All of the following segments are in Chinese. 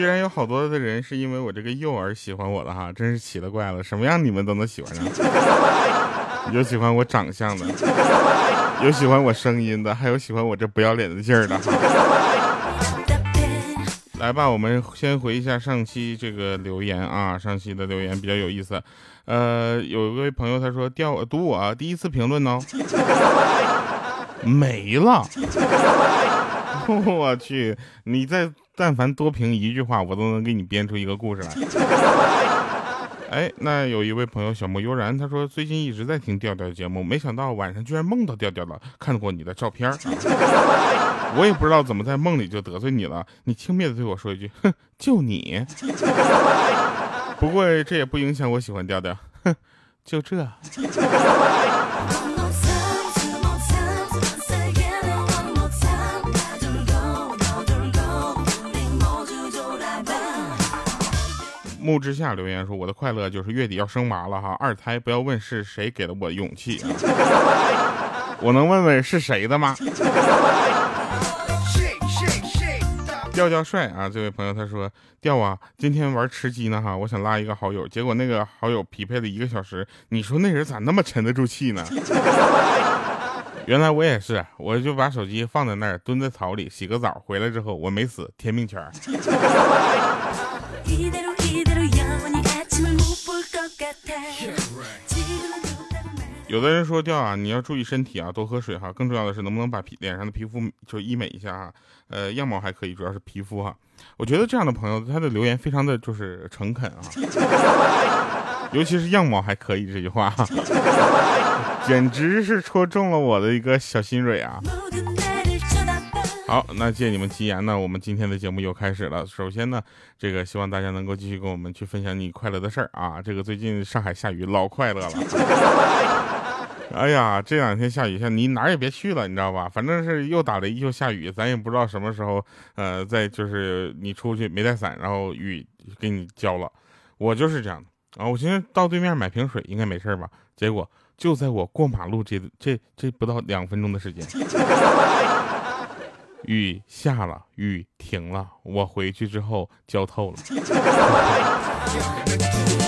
居然有好多的人是因为我这个幼儿喜欢我的哈，真是奇了怪了，什么样你们都能喜欢上。有喜欢我长相的，有喜欢我声音的，还有喜欢我这不要脸的劲儿的。来吧，我们先回一下上期这个留言啊，上期的留言比较有意思。呃，有一位朋友他说掉读我第一次评论呢，没了。我去，你再但凡多评一句话，我都能给你编出一个故事来。哎，那有一位朋友小莫悠然，他说最近一直在听调调的节目，没想到晚上居然梦到调调了，看过你的照片 我也不知道怎么在梦里就得罪你了，你轻蔑的对我说一句，哼，就你。不过这也不影响我喜欢调调，哼，就这。木之下留言说：“我的快乐就是月底要生娃了哈，二胎不要问是谁给了我勇气，我能问问是谁的吗？”调调帅啊，这位朋友他说：“调啊，今天玩吃鸡呢哈，我想拉一个好友，结果那个好友匹配了一个小时，你说那人咋那么沉得住气呢？” 原来我也是，我就把手机放在那儿，蹲在草里洗个澡，回来之后我没死，天命圈。有的人说掉啊，你要注意身体啊，多喝水哈。更重要的是，能不能把皮脸上的皮肤就医美一下哈？呃，样貌还可以，主要是皮肤哈。我觉得这样的朋友，他的留言非常的就是诚恳啊，尤其是样貌还可以这句话，简直是戳中了我的一个小心蕊啊。好，那借你们吉言呢，我们今天的节目又开始了。首先呢，这个希望大家能够继续跟我们去分享你快乐的事儿啊。这个最近上海下雨，老快乐了。哎呀，这两天下雨，像你哪儿也别去了，你知道吧？反正是又打雷又下雨，咱也不知道什么时候，呃，在就是你出去没带伞，然后雨给你浇了。我就是这样的啊。我寻思到对面买瓶水应该没事吧？结果就在我过马路这这这不到两分钟的时间。雨下了，雨停了，我回去之后浇透了。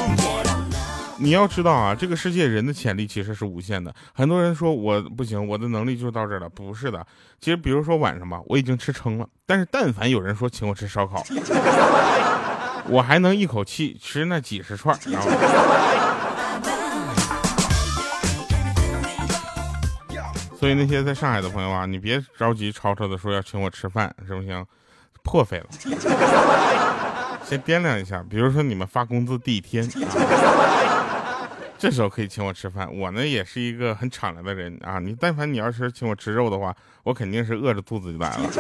你要知道啊，这个世界人的潜力其实是无限的。很多人说我不行，我的能力就到这儿了，不是的。其实，比如说晚上吧，我已经吃撑了，但是但凡有人说请我吃烧烤，我还能一口气吃那几十串？所以那些在上海的朋友啊，你别着急吵吵的说要请我吃饭，行不行？破费了，先掂量一下。比如说你们发工资第一天，这时候可以请我吃饭。我呢也是一个很敞亮的人啊，你但凡你要是请我吃肉的话，我肯定是饿着肚子就来了。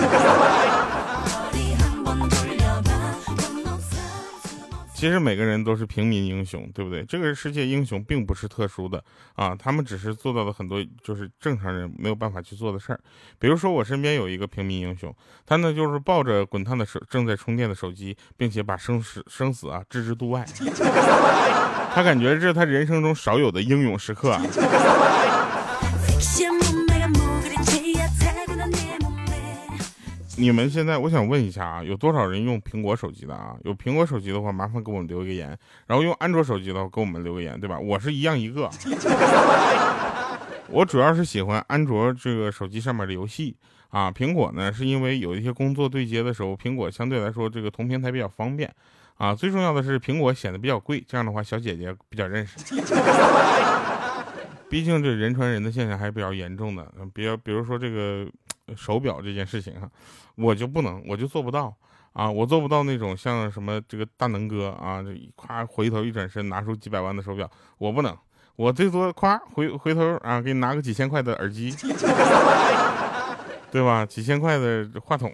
其实每个人都是平民英雄，对不对？这个世界英雄并不是特殊的啊，他们只是做到了很多就是正常人没有办法去做的事儿。比如说我身边有一个平民英雄，他呢就是抱着滚烫的手正在充电的手机，并且把生死生死啊置之度外。他感觉这是他人生中少有的英勇时刻。你们现在，我想问一下啊，有多少人用苹果手机的啊？有苹果手机的话，麻烦给我们留一个言。然后用安卓手机的话，给我们留个言，对吧？我是一样一个。我主要是喜欢安卓这个手机上面的游戏啊。苹果呢，是因为有一些工作对接的时候，苹果相对来说这个同平台比较方便啊。最重要的是，苹果显得比较贵，这样的话小姐姐比较认识。毕竟这人传人的现象还是比较严重的，比较比如说这个。手表这件事情哈，我就不能，我就做不到啊！我做不到那种像什么这个大能哥啊，这夸回头一转身拿出几百万的手表，我不能，我最多夸回回头啊，给你拿个几千块的耳机，对吧？几千块的话筒，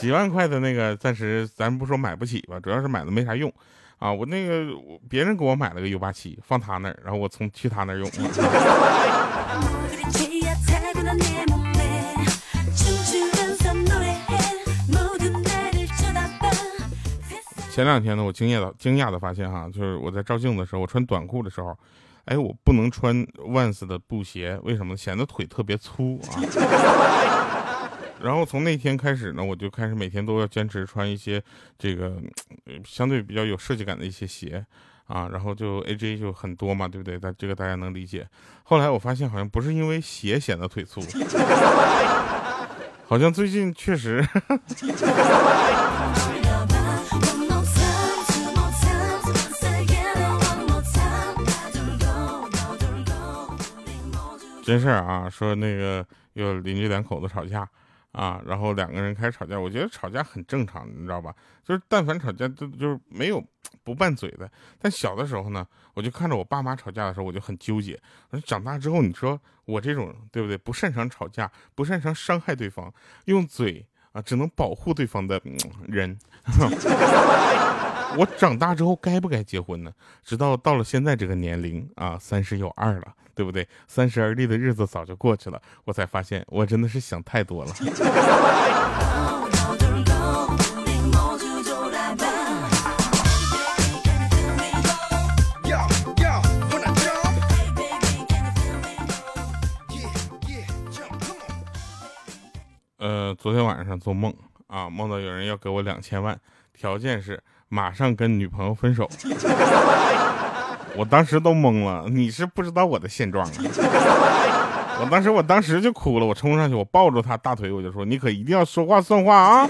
几万块的那个，暂时咱不说买不起吧，主要是买的没啥用啊！我那个别人给我买了个 U 八七，放他那儿，然后我从去他那儿用。前两天呢，我惊讶的惊讶的发现哈，就是我在照镜子的时候，我穿短裤的时候，哎，我不能穿 Vans 的布鞋，为什么？显得腿特别粗啊。然后从那天开始呢，我就开始每天都要坚持穿一些这个相对比较有设计感的一些鞋啊，然后就 AJ 就很多嘛，对不对？但这个大家能理解。后来我发现好像不是因为鞋显得腿粗，好像最近确实。真事儿啊，说那个有邻居两口子吵架啊，然后两个人开始吵架，我觉得吵架很正常，你知道吧？就是但凡吵架都就是没有不拌嘴的。但小的时候呢，我就看着我爸妈吵架的时候，我就很纠结。长大之后，你说我这种对不对？不擅长吵架，不擅长伤害对方，用嘴啊只能保护对方的人。我长大之后该不该结婚呢？直到到了现在这个年龄啊，三十有二了，对不对？三十而立的日子早就过去了，我才发现我真的是想太多了。呃，昨天晚上做梦啊，梦到有人要给我两千万，条件是。马上跟女朋友分手，我当时都懵了。你是不知道我的现状啊！我当时，我当时就哭了。我冲上去，我抱住他大腿，我就说：“你可一定要说话算话啊！”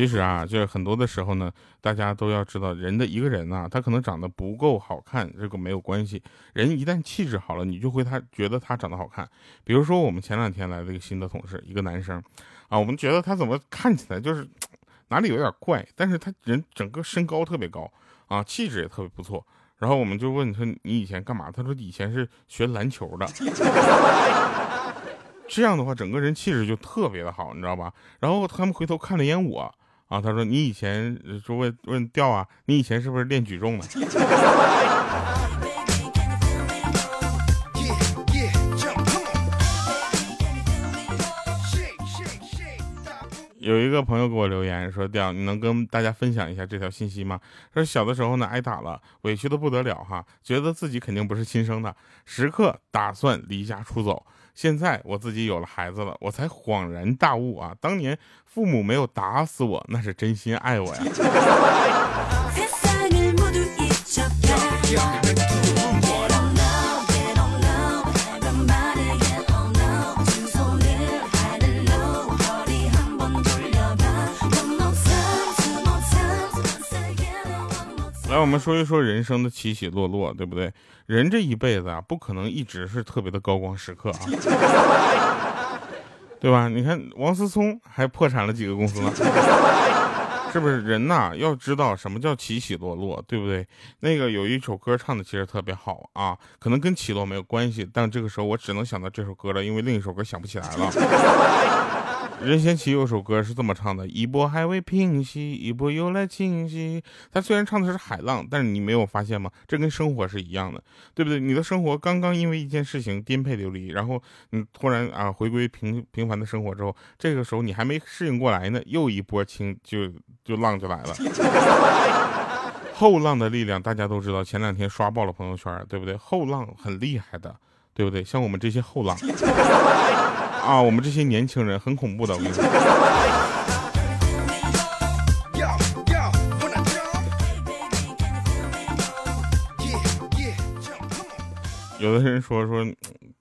其实啊，就是很多的时候呢，大家都要知道，人的一个人啊，他可能长得不够好看，这个没有关系。人一旦气质好了，你就会他觉得他长得好看。比如说，我们前两天来了一个新的同事，一个男生，啊，我们觉得他怎么看起来就是 哪里有点怪，但是他人整个身高特别高啊，气质也特别不错。然后我们就问他，你以前干嘛？他说以前是学篮球的。这样的话，整个人气质就特别的好，你知道吧？然后他们回头看了一眼我。啊，他说你以前说问问调啊，你以前是不是练举重的？有一个朋友给我留言说调，你能跟大家分享一下这条信息吗？说小的时候呢挨打了，委屈的不得了哈，觉得自己肯定不是亲生的，时刻打算离家出走。现在我自己有了孩子了，我才恍然大悟啊！当年父母没有打死我，那是真心爱我呀。来，我们说一说人生的起起落落，对不对？人这一辈子啊，不可能一直是特别的高光时刻啊，对吧？你看王思聪还破产了几个公司呢，是不是？人呐，要知道什么叫起起落落，对不对？那个有一首歌唱的其实特别好啊，可能跟起落没有关系，但这个时候我只能想到这首歌了，因为另一首歌想不起来了。任贤齐有首歌是这么唱的：一波还未平息，一波又来侵袭。他虽然唱的是海浪，但是你没有发现吗？这跟生活是一样的，对不对？你的生活刚刚因为一件事情颠沛流离，然后你突然啊回归平平凡的生活之后，这个时候你还没适应过来呢，又一波清就就浪就来了。后浪的力量大家都知道，前两天刷爆了朋友圈，对不对？后浪很厉害的，对不对？像我们这些后浪。啊，我们这些年轻人很恐怖的，我跟你说。有的人说说，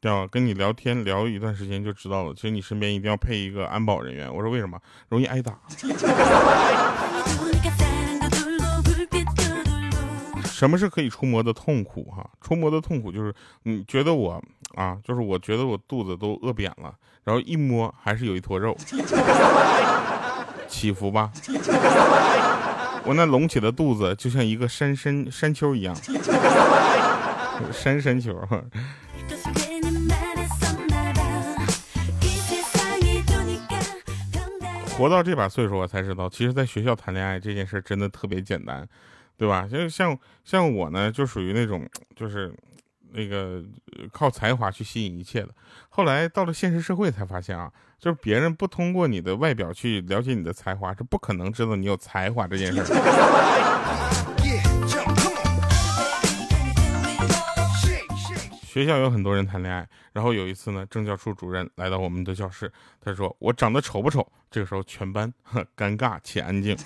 要跟你聊天聊一段时间就知道了，其实你身边一定要配一个安保人员。我说为什么？容易挨打。什么是可以触摸的痛苦？哈，触摸的痛苦就是你觉得我啊，就是我觉得我肚子都饿扁了，然后一摸还是有一坨肉，起伏吧？我那隆起的肚子就像一个山山山丘一样，山山丘。活到这把岁数，我才知道，其实在学校谈恋爱这件事真的特别简单。对吧？就像像我呢，就属于那种就是那个靠才华去吸引一切的，后来到了现实社会才发现啊，就是别人不通过你的外表去了解你的才华，是不可能知道你有才华这件事儿。学校有很多人谈恋爱，然后有一次呢，政教处主任来到我们的教室，他说：“我长得丑不丑？”这个时候全班尴尬且安静。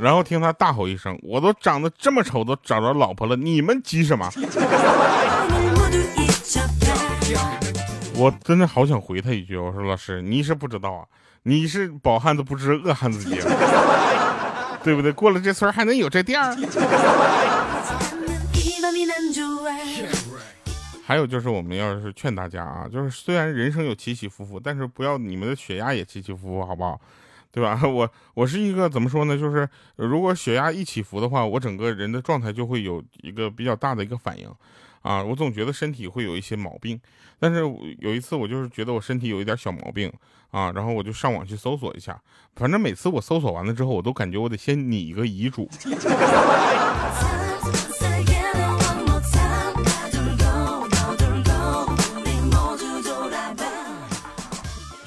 然后听他大吼一声：“我都长得这么丑，都找着老婆了，你们急什么？” 我真的好想回他一句，我说：“老师，你是不知道啊，你是饱汉子不知饿汉子饥，对不对？过了这村还能有这店儿？” 还有就是，我们要是劝大家啊，就是虽然人生有起起伏伏，但是不要你们的血压也起起伏伏，好不好？对吧？我我是一个怎么说呢？就是如果血压一起伏的话，我整个人的状态就会有一个比较大的一个反应，啊，我总觉得身体会有一些毛病。但是有一次我就是觉得我身体有一点小毛病啊，然后我就上网去搜索一下，反正每次我搜索完了之后，我都感觉我得先拟一个遗嘱。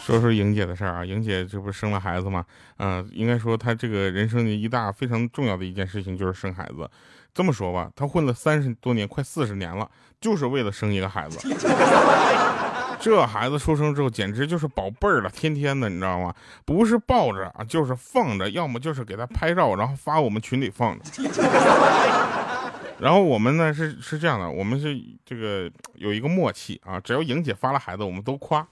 说说莹姐的事儿啊，莹姐这不是生了孩子吗？嗯，应该说她这个人生的一大非常重要的一件事情就是生孩子。这么说吧，她混了三十多年，快四十年了，就是为了生一个孩子。这孩子出生之后，简直就是宝贝儿了，天天的，你知道吗？不是抱着啊，就是放着，要么就是给他拍照，然后发我们群里放着。然后我们呢是是这样的，我们是这个有一个默契啊，只要莹姐发了孩子，我们都夸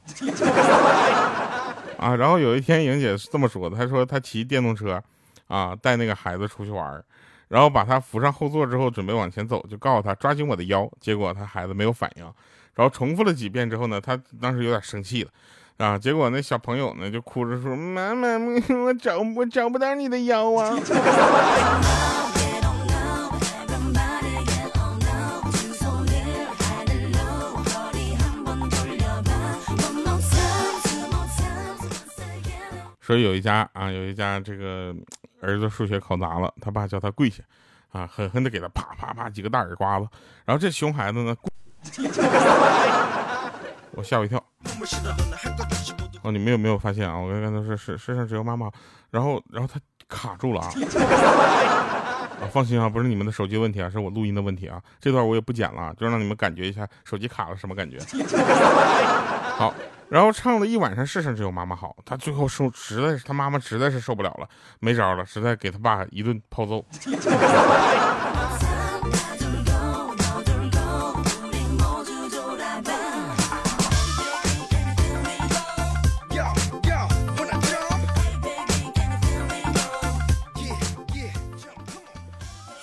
啊。然后有一天莹姐是这么说的，她说她骑电动车啊带那个孩子出去玩，然后把他扶上后座之后准备往前走，就告诉他抓紧我的腰，结果他孩子没有反应，然后重复了几遍之后呢，他当时有点生气了啊，结果那小朋友呢就哭着说妈妈，我找我找不到你的腰啊。说有一家啊，有一家这个儿子数学考砸了，他爸叫他跪下，啊，狠狠的给他啪啪啪几个大耳刮子。然后这熊孩子呢，我吓我一跳。哦，你们有没有发现啊？我刚刚都是世世上只有妈妈。然后，然后他卡住了啊。啊，放心啊，不是你们的手机问题啊，是我录音的问题啊。这段我也不剪了，就让你们感觉一下手机卡了什么感觉。好。然后唱了一晚上，世上只有妈妈好。他最后受，实在是他妈妈实在是受不了了，没招了，实在给他爸一顿炮揍。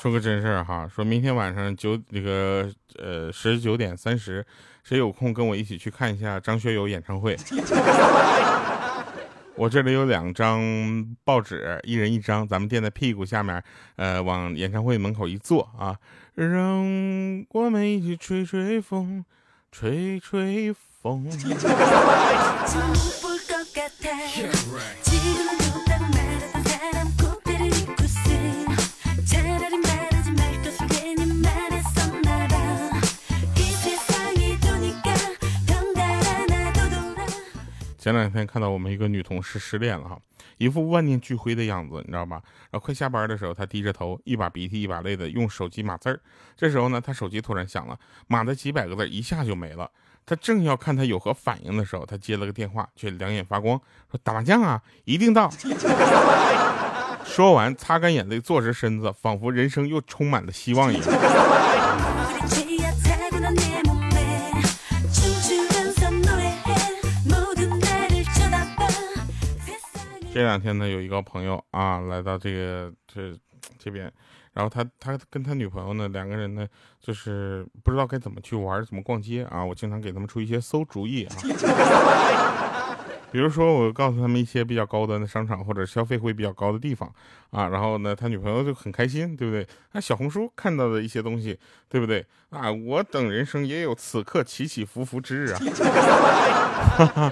说个真事儿哈，说明天晚上九那个呃十九点三十。谁有空跟我一起去看一下张学友演唱会？我这里有两张报纸，一人一张，咱们垫在屁股下面，呃，往演唱会门口一坐啊，让我们一起吹吹风，吹吹风。前两天看到我们一个女同事失恋了哈，一副万念俱灰的样子，你知道吧？然后快下班的时候，她低着头，一把鼻涕一把泪的用手机码字儿。这时候呢，她手机突然响了，码的几百个字一下就没了。她正要看她有何反应的时候，她接了个电话，却两眼发光，说：“打麻将啊，一定到。”说完，擦干眼泪，坐直身子，仿佛人生又充满了希望一样。这两天呢，有一个朋友啊，来到这个这这边，然后他他跟他女朋友呢，两个人呢，就是不知道该怎么去玩，怎么逛街啊。我经常给他们出一些馊主意啊，比如说我告诉他们一些比较高端的商场或者消费会比较高的地方啊，然后呢，他女朋友就很开心，对不对？那小红书看到的一些东西，对不对？啊，我等人生也有此刻起起伏伏之日啊。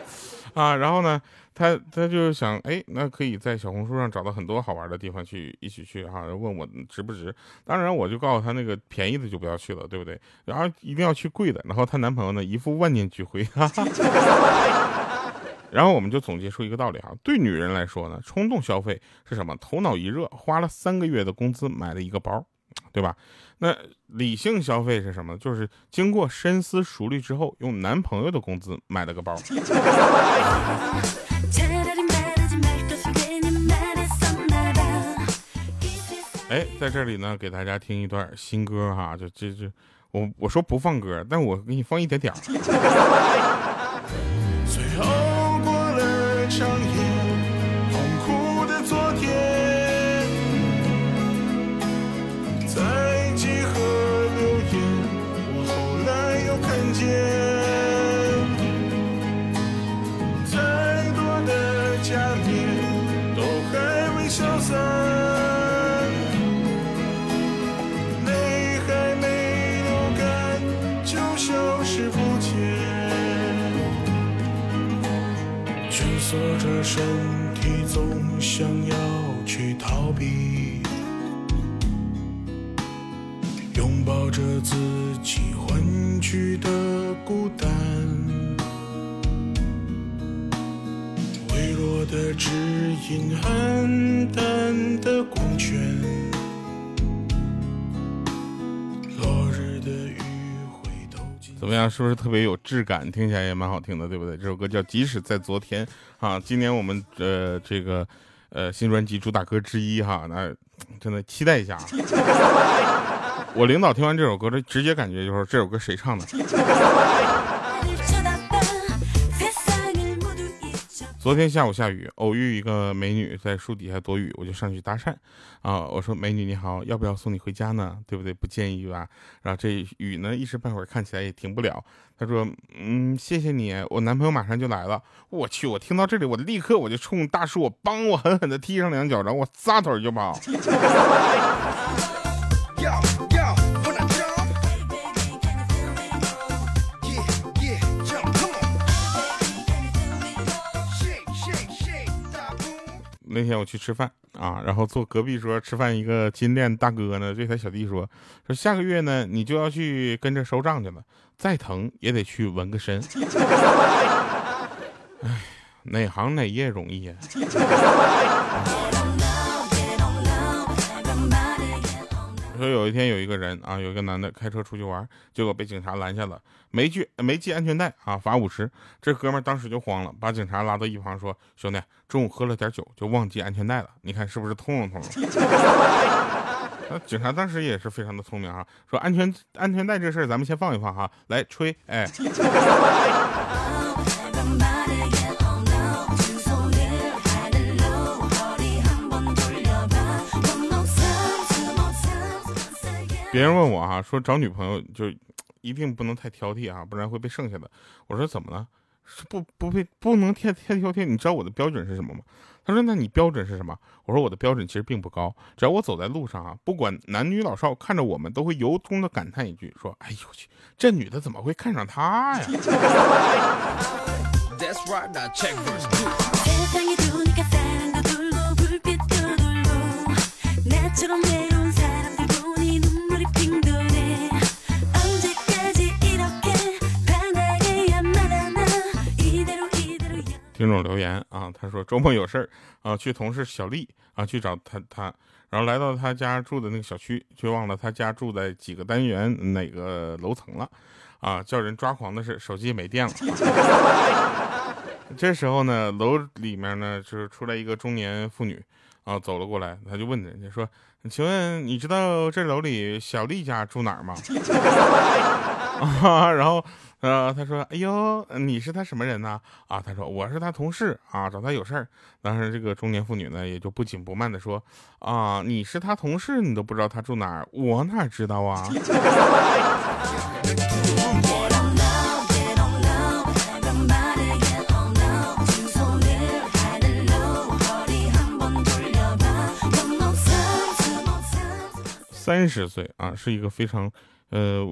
啊，然后呢，他他就是想，哎，那可以在小红书上找到很多好玩的地方去一起去哈，问我值不值？当然，我就告诉他那个便宜的就不要去了，对不对？然后一定要去贵的。然后她男朋友呢，一副万念俱灰。哈哈。然后我们就总结出一个道理啊，对女人来说呢，冲动消费是什么？头脑一热，花了三个月的工资买了一个包对吧？那理性消费是什么？就是经过深思熟虑之后，用男朋友的工资买了个包。哎，在这里呢，给大家听一段新歌哈，就这这，我我说不放歌，但我给你放一点点。最身体，总想要去逃避，拥抱着自己混去的孤单，微弱的指引，怎么样？是不是特别有质感？听起来也蛮好听的，对不对？这首歌叫《即使在昨天》。啊，今年我们呃这个呃新专辑主打歌之一哈，那真的期待一下。我领导听完这首歌的直接感觉就是这首歌谁唱的？昨天下午下雨，偶遇一个美女在树底下躲雨，我就上去搭讪。啊，我说美女你好，要不要送你回家呢？对不对？不介意吧？然后这雨呢一时半会儿看起来也停不了。他说，嗯，谢谢你，我男朋友马上就来了。我去，我听到这里，我立刻我就冲大树，我帮我狠狠的踢上两脚，然后我撒腿就跑。那天我去吃饭啊，然后坐隔壁桌吃饭一个金链大哥呢，对他小弟说：“说下个月呢，你就要去跟着收账去了，再疼也得去纹个身。”哎，哪行哪业容易啊？说有一天有一个人啊，有一个男的开车出去玩，结果被警察拦下了，没系没系安全带啊，罚五十。这哥们当时就慌了，把警察拉到一旁说：“兄弟，中午喝了点酒，就忘记安全带了，你看是不是通融通融？” 警察当时也是非常的聪明啊，说安全安全带这事儿咱们先放一放哈，来吹，哎。别人问我哈，说找女朋友就一定不能太挑剔啊，不然会被剩下的。我说怎么了？是不不被不能太太挑剔？你知道我的标准是什么吗？他说那你标准是什么？我说我的标准其实并不高，只要我走在路上啊，不管男女老少，看着我们都会由衷的感叹一句，说哎呦我去，这女的怎么会看上他呀？听众留言啊，他说周末有事儿啊，去同事小丽啊去找他他，然后来到他家住的那个小区，却忘了他家住在几个单元哪个楼层了啊！叫人抓狂的是手机没电了。这时候呢，楼里面呢就是出来一个中年妇女啊，走了过来，他就问人家说：“请问你知道这楼里小丽家住哪儿吗？” 啊，然后。呃，他说：“哎呦，你是他什么人呢？”啊，他说：“我是他同事啊，找他有事儿。”当时这个中年妇女呢，也就不紧不慢的说：“啊，你是他同事，你都不知道他住哪儿，我哪知道啊？” 三十岁啊，是一个非常，呃。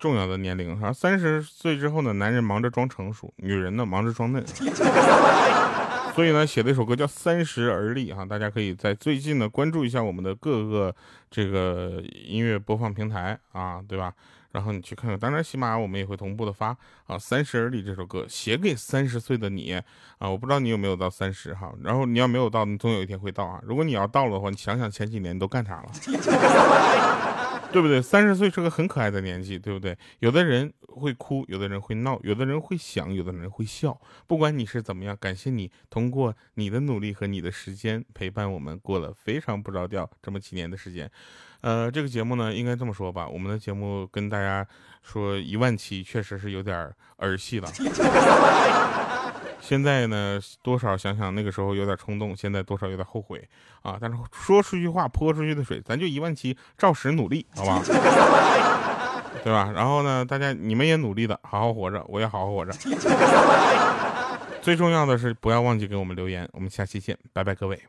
重要的年龄哈，三十岁之后呢，男人忙着装成熟，女人呢忙着装嫩，所以呢写了一首歌叫《三十而立》哈，大家可以在最近呢关注一下我们的各个这个音乐播放平台啊，对吧？然后你去看看，当然起码我们也会同步的发啊，《三十而立》这首歌写给三十岁的你啊，我不知道你有没有到三十哈，然后你要没有到，你总有一天会到啊。如果你要到了的话，你想想前几年都干啥了？对不对？三十岁是个很可爱的年纪，对不对？有的人会哭，有的人会闹，有的人会想，有的人会笑。不管你是怎么样，感谢你通过你的努力和你的时间陪伴我们过了非常不着调这么几年的时间。呃，这个节目呢，应该这么说吧，我们的节目跟大家说一万期确实是有点儿戏了。现在呢，多少想想那个时候有点冲动，现在多少有点后悔啊。但是说出去话泼出去的水，咱就一万七，照实努力，好吧？对吧？然后呢，大家你们也努力的，好好活着，我也好好活着。最重要的是不要忘记给我们留言，我们下期见，拜拜，各位。